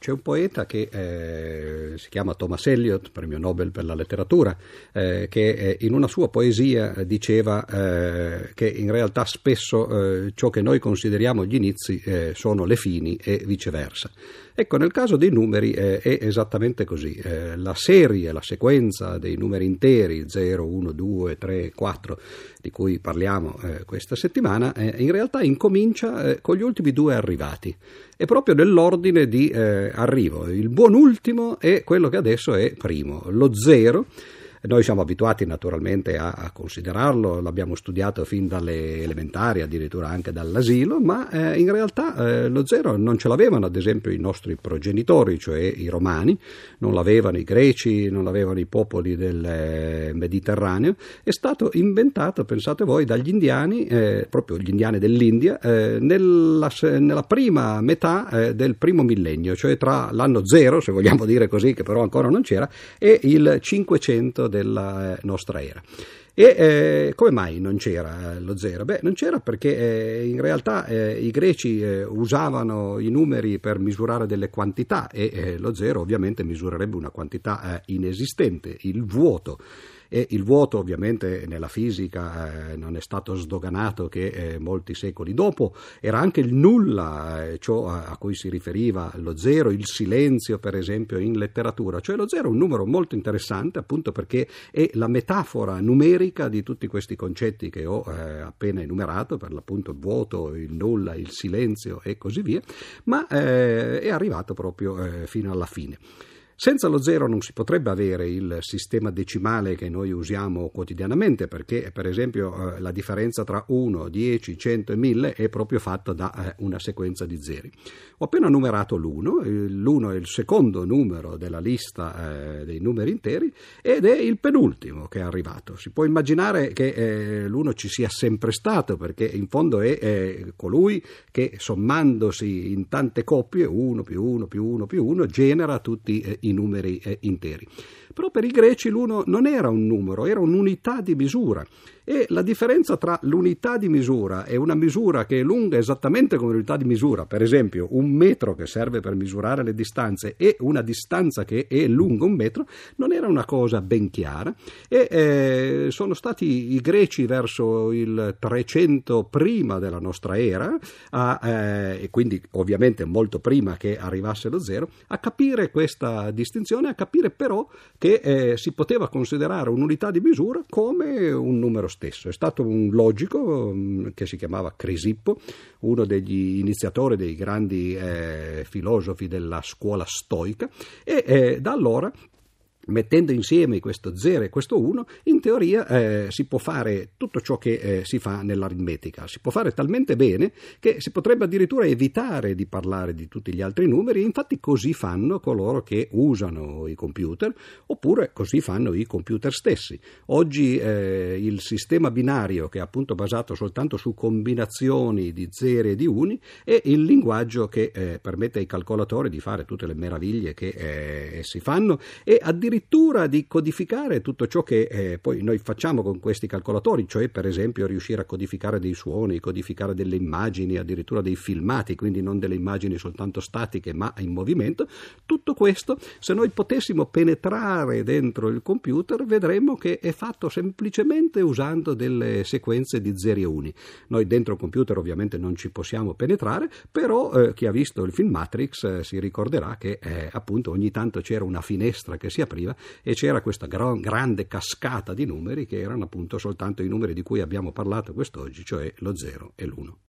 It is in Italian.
C'è un poeta che eh, si chiama Thomas Eliot, premio Nobel per la letteratura, eh, che eh, in una sua poesia diceva eh, che in realtà spesso eh, ciò che noi consideriamo gli inizi sono le fini e viceversa. Ecco, nel caso dei numeri è esattamente così. la serie, la sequenza dei numeri interi 0, 1, 2, 3, 4, di cui parliamo questa settimana, in realtà incomincia con gli ultimi due arrivati. È proprio nell'ordine di arrivo. Il buon ultimo è quello che adesso è primo, lo zero noi siamo abituati naturalmente a, a, considerarlo, l'abbiamo studiato fin dalle elementari, addirittura anche dall'asilo, ma eh, in realtà eh, lo zero non ce l'avevano ad esempio i nostri progenitori, cioè i romani, non l'avevano i greci, non l'avevano i popoli del eh, Mediterraneo, è stato inventato, pensate voi, dagli indiani, eh, proprio gli indiani dell'India, eh, nella, nella, prima metà eh, del primo millennio, cioè tra l'anno zero, se vogliamo dire così, che però ancora non c'era, e il 500 della eh, nostra era. E eh, come mai non c'era lo zero? Beh, non c'era perché eh, in realtà eh, i greci eh, usavano i numeri per misurare delle quantità e eh, lo zero ovviamente misurerebbe una quantità inesistente, il vuoto e il vuoto ovviamente nella fisica eh, non è stato sdoganato che eh, molti secoli dopo, era anche il nulla, eh, ciò a, a, cui si riferiva lo zero, il silenzio per esempio in letteratura, cioè lo zero è un numero molto interessante appunto perché è la metafora numerica di tutti questi concetti che ho eh, appena enumerato, per l'appunto il vuoto, il nulla, il silenzio e così via, ma eh, è arrivato proprio eh, fino alla fine. Senza lo zero non si potrebbe avere il sistema decimale che noi usiamo quotidianamente, perché per esempio eh, la differenza tra 1, 10, 100 e 1000 è proprio fatta da eh, una sequenza di zeri. Ho appena numerato l'1, l'1 è il secondo numero della lista eh, dei numeri interi ed è il penultimo che è arrivato. Si può immaginare che eh, l'1 ci sia sempre stato, perché in fondo è colui che sommandosi in tante coppie, 1 più 1 più 1 più 1, genera tutti i i numeri eh, interi. Però per i greci l'uno non era un numero, era un'unità di misura e la differenza tra l'unità di misura e una misura che è lunga esattamente come l'unità di misura, per esempio un metro che serve per misurare le distanze e una distanza che è lunga un metro, non era una cosa ben chiara e eh, sono stati i greci verso il 300 prima della nostra era, a, eh, e quindi ovviamente molto prima che arrivasse lo zero, a capire questa distinzione, a capire però che eh, si poteva considerare un'unità di misura come un numero stesso. È stato un logico mm, che si chiamava Crisippo, uno degli iniziatori dei grandi eh, filosofi della scuola stoica e eh, da allora mettendo insieme questo 0 e questo 1, in teoria eh, si può fare tutto ciò che eh, si fa nell'aritmetica. Si può fare talmente bene che si potrebbe addirittura evitare di parlare di tutti gli altri numeri, infatti così fanno coloro che usano i computer, oppure così fanno i computer stessi. Oggi eh, il sistema binario, che è appunto basato soltanto su combinazioni di zeri e di uni, è il linguaggio che eh, permette ai calcolatori di fare tutte le meraviglie che eh, essi fanno e addirittura addirittura di codificare tutto ciò che eh, poi noi facciamo con questi calcolatori, cioè per esempio riuscire a codificare dei suoni, codificare delle immagini, addirittura dei filmati, quindi non delle immagini soltanto statiche ma in movimento, tutto questo se noi potessimo penetrare dentro il computer vedremmo che è fatto semplicemente usando delle sequenze di zeri e uni. Noi dentro il computer ovviamente non ci possiamo penetrare, però eh, chi ha visto il film Matrix eh, si ricorderà che eh, appunto ogni tanto c'era una finestra che si apriva e c'era questa gran, grande cascata di numeri che erano appunto soltanto i numeri di cui abbiamo parlato quest'oggi, cioè lo 0 e l'1.